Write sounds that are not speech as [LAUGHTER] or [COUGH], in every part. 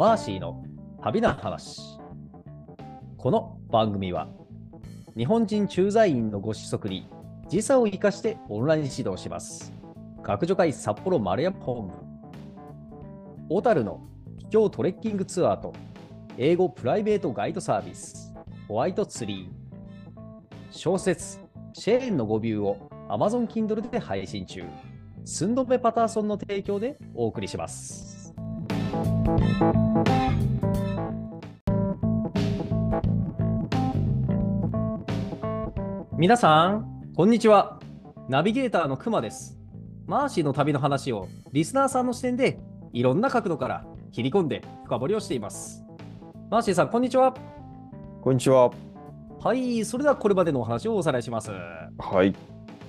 マーシーの旅の話。この番組は日本人駐在員のご子息に時差を生かしてオンライン指導します。学助会札幌丸山本部。小樽の秘境トレッキングツアーと英語プライベートガイドサービスホワイトツリー。小説シェーンの語ビューを Amazon Kindle で配信中。スンドメパターソンの提供でお送りします。皆さん、こんにちは。ナビゲーターのくまです。マーシーの旅の話をリスナーさんの視点でいろんな角度から切り込んで深掘りをしています。マーシーさん、こんにちは。こんにちは。はい、それではこれまでのお話をおさらいします。はい。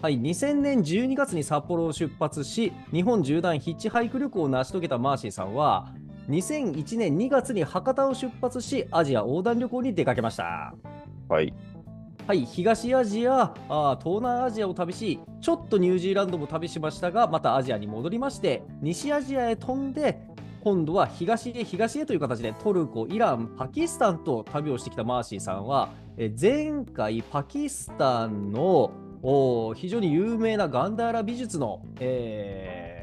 はい、2000年12月に札幌を出発し、日本縦断ヒッチハイク旅行を成し遂げたマーシーさんは、2001年2月に博多を出発し、アジア横断旅行に出かけました。はい。はい、東アジア、あー東南アジアを旅し、ちょっとニュージーランドも旅しましたが、またアジアに戻りまして、西アジアへ飛んで、今度は東へ東へという形でトルコ、イラン、パキスタンと旅をしてきたマーシーさんは、え前回パキスタンのお非常に有名なガンダーラ美術の、えー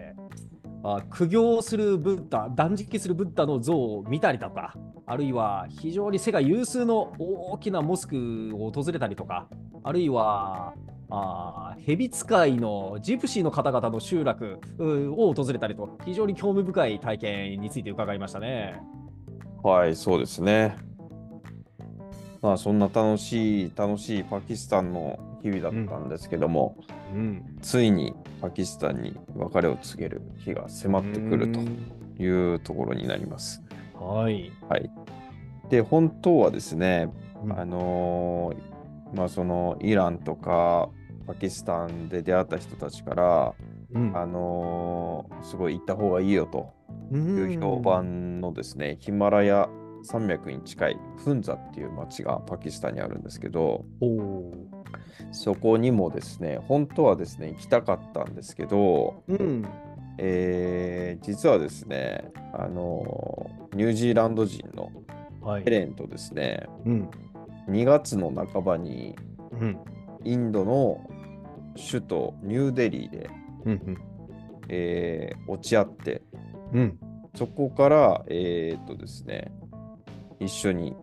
あ苦行するブッダ、断食するブッダの像を見たりとか、あるいは非常に世界有数の大きなモスクを訪れたりとか、あるいはあ蛇使いのジプシーの方々の集落を訪れたりと、非常に興味深い体験について伺いましたね。はい、そうですね。まあ、そんな楽しい、楽しいパキスタンの日々だったんですけども、うん、ついにパキスタンに別れを告げる日が迫ってくるというところになります。はい。はい。で、本当はですね、うんあのーまあ、そのイランとかパキスタンで出会った人たちから、うんあのーすごい行った方がいいよとうんいう評判のですね、ヒマラヤ山脈に近いフンザっていう町がパキスタンにあるんですけど、そこにもですね、本当はですね、行きたかったんですけど、うん。えー実はですね、あのーニュージーランド人のはいヘ。レンとですね、うん。2月の半ばにうん。インドの首都ニューデリーで、うん。えー落ち合って、うん。そこから、えーっとですね、一緒に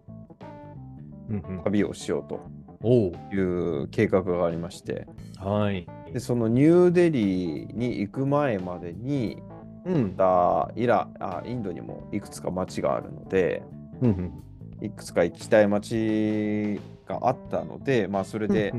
うん。旅をしようとおお。いう計画がありまして、はい。でそのニューデリーに行く前までに、うん。だイラあインドにもいくつか町があるので、うん。いくつか行きたい町があったので、まあ、それで、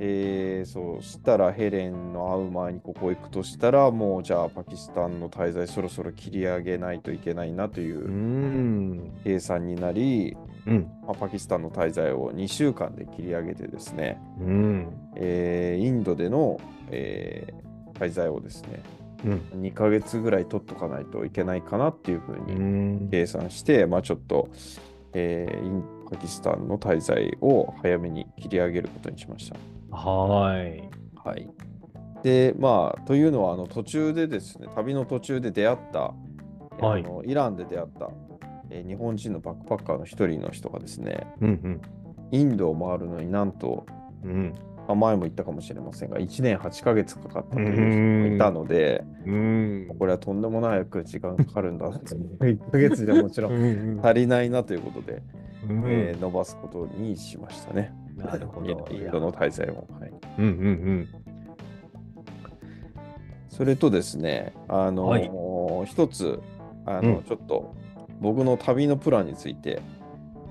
えーそうしたらヘレンの会う前にここ行くとしたら、もうじゃあパキスタンの滞在そろそろ切り上げないといけないなといううん計算になり、うん。まあ、パキスタンの滞在を2週間で切り上げてですね、うん。えーインドでの、えー滞在をですね、うん。2ヶ月ぐらい取っとかないといけないかなっていうふううにん。計算して、まあ、ちょっと、えーインパキスタンの滞在を早めに切り上げることにしました。はい。はい。で、まあ、というのは、あの途中でですね、旅の途中で出会った、えはいあのイランで出会った、えー日本人のバックパッカーの一人の人がですね、うん。インドを回るのになんと、うん。まあ、前も言ったかもしれませんが、1年8ヶ月かかったという人もいたので、うん。これはとんでもないく時間かかるんだなと。1ヶ月じゃもちろん [LAUGHS] ん。足りないなということで、うんえー伸ばすことにしましたね。なるほど。インドの滞在を。はい、うんうんそれとですね、あのはい一つあの、うんちょっと僕の旅のプランについて、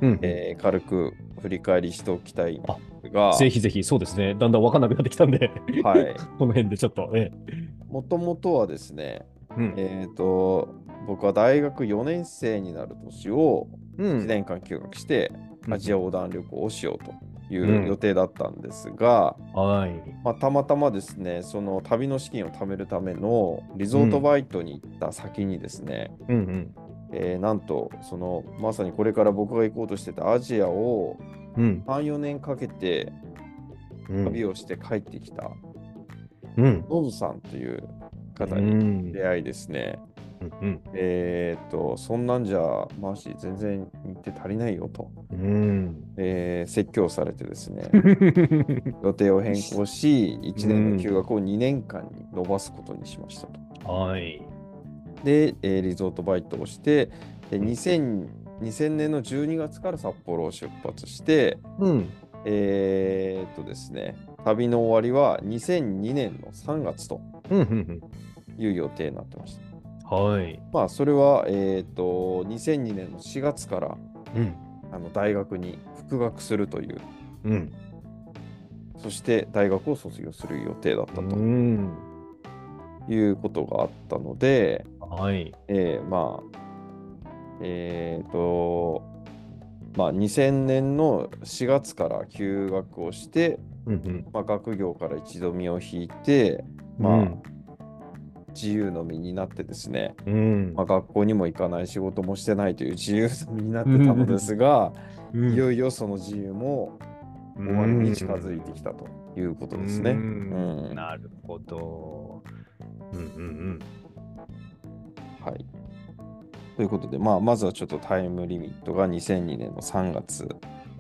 うん。うんえー軽く振り返りしておきたいが、ぜひぜひ、そうですね。だんだん分かんなくなってきたんで、はい、[LAUGHS] この辺でちょっと、えもともとはですね、え。うん。えー、と僕は大学4年生になる年をうん1年間休学して、アジア横断旅行をしようというんう予定だったんですが、はい。まあ、たまたまですね、その旅の資金を貯めるためのリゾートバイトに行った先にですね、うんうん。えーなんと、そのまさにこれから僕が行こうとしてたアジアをうん。3、4年かけてうん旅をして帰ってきた、うん。ノブさんという方うにん出会いですね、うんうん。えーっと、そんなんじゃ、マーシー全然日程足りないよと、うん。えー説教されてですね、[LAUGHS] 予定を変更し、1年の休学を2年間に延ばすことにしましたと。はい。で、えーリゾートバイトをして、で 2000, 2000年の12月から札幌を出発して、うん。えーっとですね、旅の終わりは2002年の3月と。いう予定になってました。はい。まあ、それは、えーっと、2002年の4月からうん。あの大学に復学するという、うん。そして大学を卒業する予定だったとうん。いうことがあったので、はい。えーまあ、えーっと、まあ、2000年の4月から休学をして、うん。まあ、学業から一度身を引いて、まあ、うん自由の身になってですね、うん。まあ、学校にも行かない仕事もしてないという自由の身になってたのですが、うんいよいよその自由も終わりに近づいてきたということですね。ううんんなるほど。うんうんはい。ということで、まあ、まずはちょっとタイムリミットが2002年の3月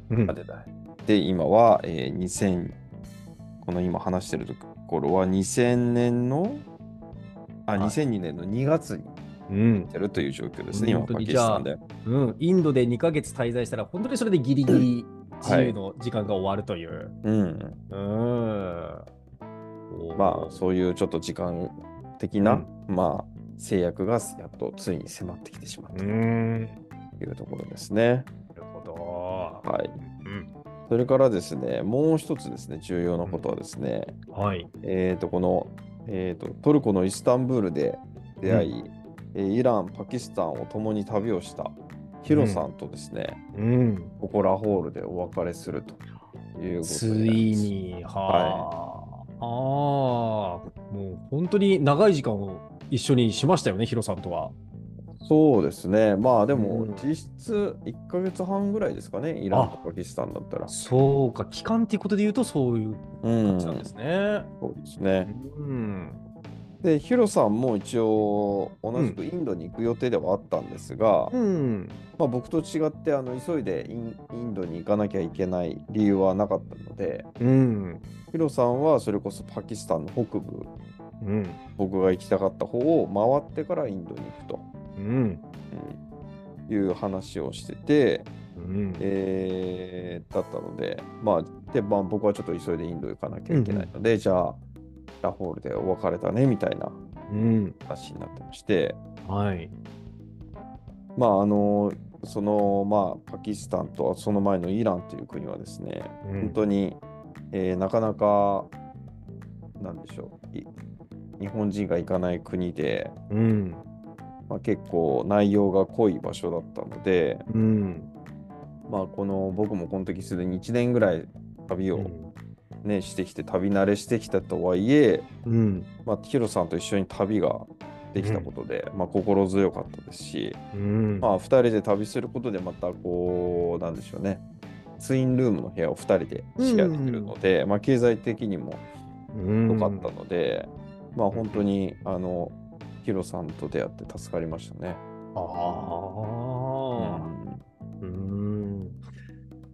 うん。までだ。で、今は、えー2000、この今話してるところは2000年の、あ、はい2002年の2月にうん来。てるという状況ですね、今、パキスタンで。うん。インドで2ヶ月滞在したら、本当にそれでギリギリ自由の時間が終わるという。うん。うん。まあ、そういうちょっと時間的な、まあ、制約がやっとついに迫ってきてしまったとうん。いうところですね。なるほど。はい。うん。それからですね、もう一つですね、重要なことはですね、はい。えっ、と、この、えーと、トルコのイスタンブールで出会い、えーイラン、パキスタンを共に旅をしたヒロさんとですね、うん。ここラホールでお別れするということつになります。いに、はあ。ああ、もう本当に長い時間を一緒にしましたよね、ヒロさんとは。そうですね。まあでもうん実質1ヶ月半ぐらいですかね、イランとパキスタンだったら。そうか、期間っていうことで言うとそういううん感じなんですね。そうですね。うん。で、ヒロさんも一応同じくインドに行く予定ではあったんですが、うん。まあ、僕と違ってあの急いでインインドに行かなきゃいけない理由はなかったので、うん。ヒロさんはそれこそパキスタンの北部、うん。僕が行きたかった方を回ってからインドに行くと、うん。うんいう話をしてて、うん。えーだったので、まあ、で、まあ、僕はちょっと急いでインド行かなきゃいけないので、じゃあ、ラホールでお別れだねみたいなうん。話になってまして、はい。まあ、あの、その、まあ、パキスタンとその前のイランという国はですね、本当に、えーなかなか、なんでしょう、い日本人が行かない国で、うん。まあ、結構内容が濃い場所だったので、うん。まあ、この僕もこの時すでに1年ぐらい旅を、ねしてきて旅慣れしてきたとはいえ、うん。まあ、ヒロさんと一緒に旅ができたことで、まあ、心強かったですし、うん。まあ、2人で旅することでまたこうなんでしょうねツインルームの部屋を2人でシェアできるので、まあ、経済的にもうん。良かったので、まあ本当にあのヒロさんと出会って助かりましたね。ああ。うんうん。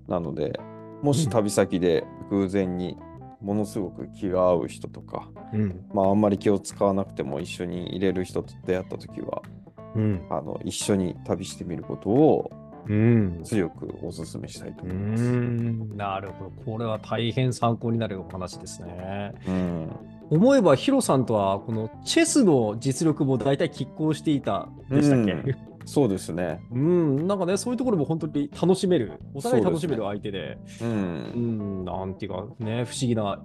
なのでもし旅先で偶然にものすごく気が合う人とか、うん。まあ、あんまり気を使わなくても一緒に入れる人と出会った時はうん。あの一緒に旅してみることをうん。強くお勧めしたいとう思います。ん。なるほど。これは大変参考になるお話ですね。うん思えばヒロさんとはこのチェスの実力も大体拮抗していたでしたっけ、うんそうですね。うん、なんかね、そういうところも本当に楽しめる、お互い楽しめるそ相手で、う。うんん、なんていうかね、不思議な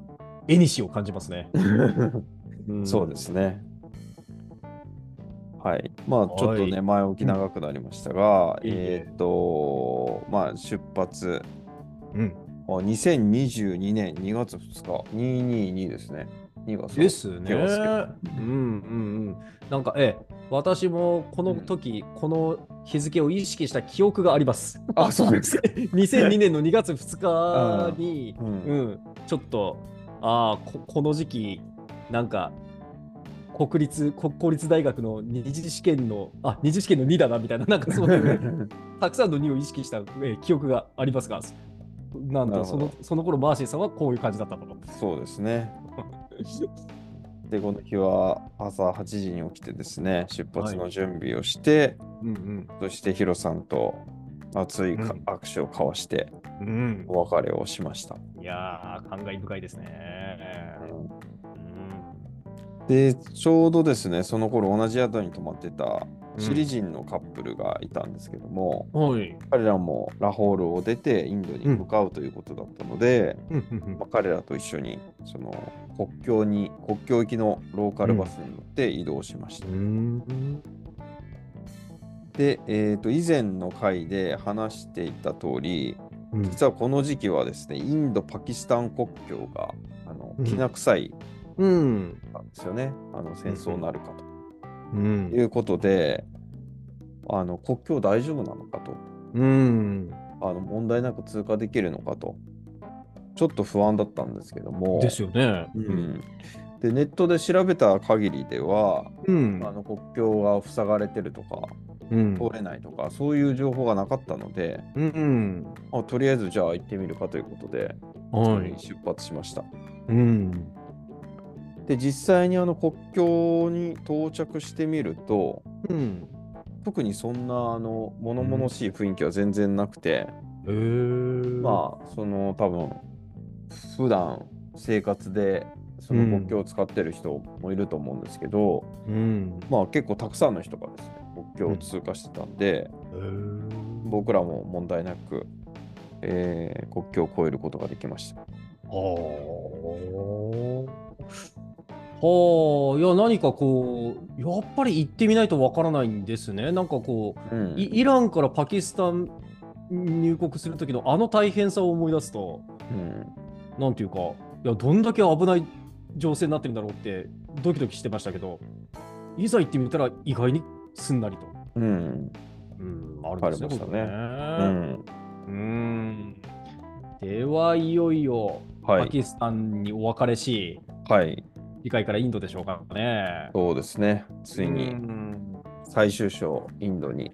絵にしを感じますね。[LAUGHS] んそうですね。はい。まあ、ちょっとね、はい前置き長くなりましたが、ええーっと、まあ、出発、うん。あ2022年2月2日、222ですね。2月ですね。うんうんうん。なんか、ええ、私もこの時、この日付を意識した記憶があります。あ、そうですか。[LAUGHS] 2002年の2月2日に、うんうん、ちょっと、ああこ、この時期、なんか、国立国公立大学の二次試験のあ二次試験の2だなみたいななんかそういう [LAUGHS] たくさんの2を意識した、えー記憶がありますがなんとそのその頃マーシーさんはこういう感じだったと。そうですね。[LAUGHS] で、この日は朝8時に起きてですね、出発の準備をして、うんうんそしてヒロさんと熱いかうん握手を交わしてうん。お別れをしました。いやー感慨深いですね。うんで、ちょうどですね、その頃同じ宿に泊まってたうんチリ人のカップルがいたんですけども、はい。彼らもラホールを出てインドに向かうということだったので、まあ、彼らと一緒にその国境に国境行きのローカルバスに乗って移動しました。うん。で、えー、と以前の回で話していた通り、うん。実はこの時期はですね、インド・パキスタン国境があのうん。きな臭いうん。んですよね、あの戦争になるかうんということで、あの国境大丈夫なのかと。うん。あの、問題なく通過できるのかと、ちょっと不安だったんですけども、ですよね。うん、でネットで調べた限りでは、うん。あの国境が塞がれてるとか、うん。通れないとか、そういう情報がなかったので、うん。あとりあえずじゃあ行ってみるかということで、はい。出発しました。うんで、実際にあの国境に到着してみると、うん。特にそんなあの物々しい雰囲気は全然なくて、へー。まあ、その多分普段生活でその国境を使ってる人もいると思うんですけど、うん。まあ結構たくさんの人がですね、国境を通過してたんで、へー。僕らも問題なく、えー国境を越えることができました。はあ。はあ、いや、何かこう、やっぱり行ってみないとわからないんですね。なんかこうん。う、イイランからパキスタンに入国する時のあの大変さを思い出すと、うん。なんていうか、いや、どんだけ危ない情勢になってるんだろうって、ドキドキしてましたけど、いざ行ってみたら意外にすんなりと。うん。うん、あるんですね、ね。うん。うん。では、いよいよ、はい、パキスタンにお別れし、はい、次回からインドでしょうかね。そうですね。ついにうん最終章、インドに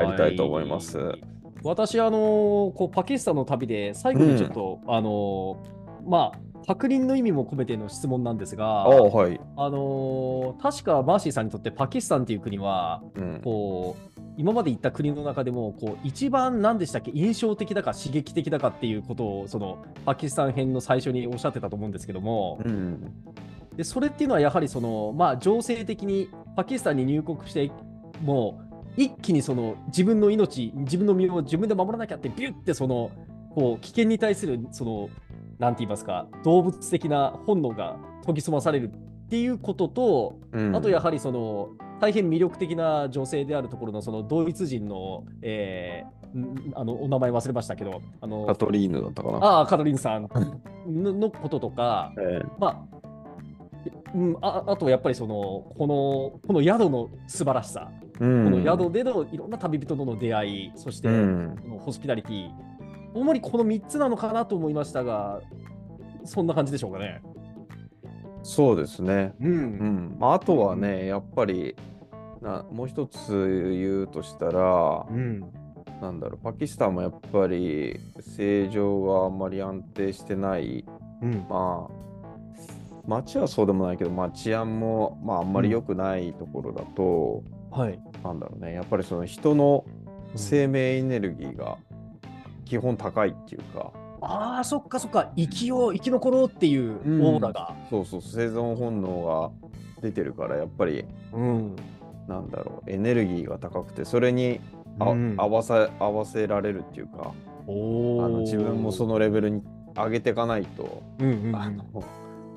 やりたいと思います。はい私、あのこうパキスタンの旅で最後にちょっと、あのまあ、確認の意味も込めての質問なんですが、ああ、はい。あの確かマーシーさんにとってパキスタンっていう国は、うん、こう今まで行った国の中でもこう一番何でしたっけ？印象的だか刺激的だかっていうことをそのパキスタン編の最初におっしゃってたと思うんですけども、うん、でそれっていうのはやはりその、まあ、情勢的にパキスタンに入国してもう一気にその自分の命自分の身を自分で守らなきゃってビュッてそのこう危険に対するそのなんて言いますか動物的な本能が研ぎ澄まされるっていうことと、うんあとやはりその大変魅力的な女性であるところのそのドイツ人の,、えーんあのお名前忘れましたけどあのカトリーヌだったかな。ああカトリンさんののこととか、ええまあうん、ああとはやっぱりそのこのこの宿の素晴らしさ、うん、この宿でのいろんな旅人との出会いそして、うん、このホスピタリティ。主にこの3つなのかなと思いましたがそんな感じでしょうかね。そうですね。ううん。ん、まああとはね、やっぱりなもう一つ言うとしたら、うん。なんだろう、パキスタンもやっぱり政情があんまり安定してない、うん。まあ、街はそうでもないけど、まあ、治安も、まあ、あんまり良くないところだと、はい、なんだろうね、やっぱりその人の生命エネルギーが基本高いっていうか、ああそっかそっか。生きよう生き残ろうっていううん。オーラが。そうそう、生存本能が出てるから、やっぱり、うん。なんだろう、エネルギーが高くて、それにあ、うん。合わせ合わせられるっていうか、あの自分もそのレベルに上げていかないと、うんうんうん。あの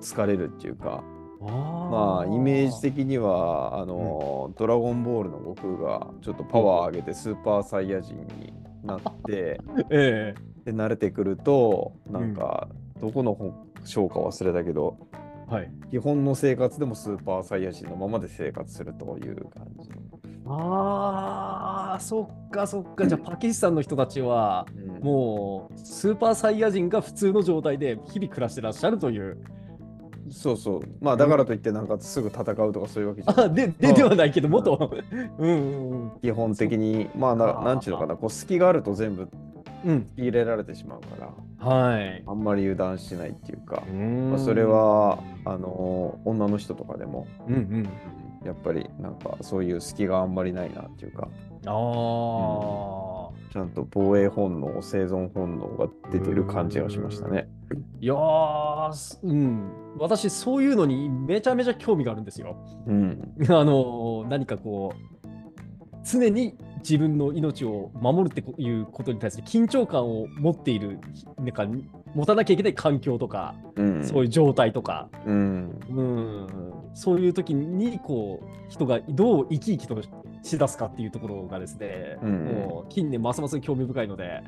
疲れるっていうか、あまあイメージ的にはあの、ドラゴンボールの悟空がちょっとパワー上げてスーパーサイヤ人になって [LAUGHS] えで慣れてくるとなんかどこの本章か忘れたけどえはい。基本の生活でもスーパーサイヤ人のままで生活するという感じ。ああ、そっかそっか。じゃあ、[LAUGHS] パキスタンの人たちは、うんもう、スーパーサイヤ人が普通の状態で日々暮らしてらっしゃるという。そうそう。まあだからといってなんかすぐ戦うとかそういうわけじゃない。あででではないけど、もっと。うんうんうん。基本的に、まあななんちゅうのかな、こう隙があると全部うん。入れられてしまうから、はい。あんまり油断しないっていうか、まあ、それ、は、あのー女の人とかでも、うんうん。やっぱりなんかそういう隙があんまりないなっていうか、ああ。ちゃんと防衛本能、生存本能が出てる感じがしましたね。いやうん。私、そういうのにめちゃめちゃ興味があるんですよ。うん。あの何かこう常に自分の命を守るっていうことに対する緊張感を持っているなんか持たなきゃいけない環境とか、うん。そういう状態とか、うん。うん、そういう時にこう人がどう生き生きとしだすかっていうところがですね、うんもう近年ますます興味深いので、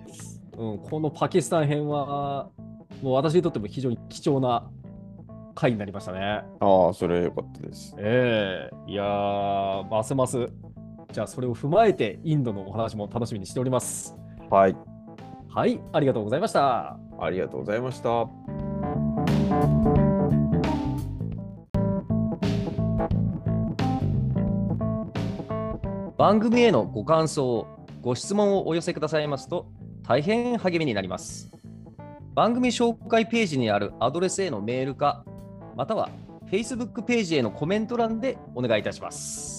うん、このパキスタン編はもう私にとっても非常に貴重な回になりましたね。ああ、それは良かったです。ええいやー、ますます。じゃあ、それを踏まえて、インドのお話も楽しみにしております。はい。はい、ありがとうございました。ありがとうございました。番組へのご感想、ご質問をお寄せくださいますと、大変励みになります。番組紹介ページにあるアドレスへのメールか、または Facebook ページへのコメント欄でお願いいたします。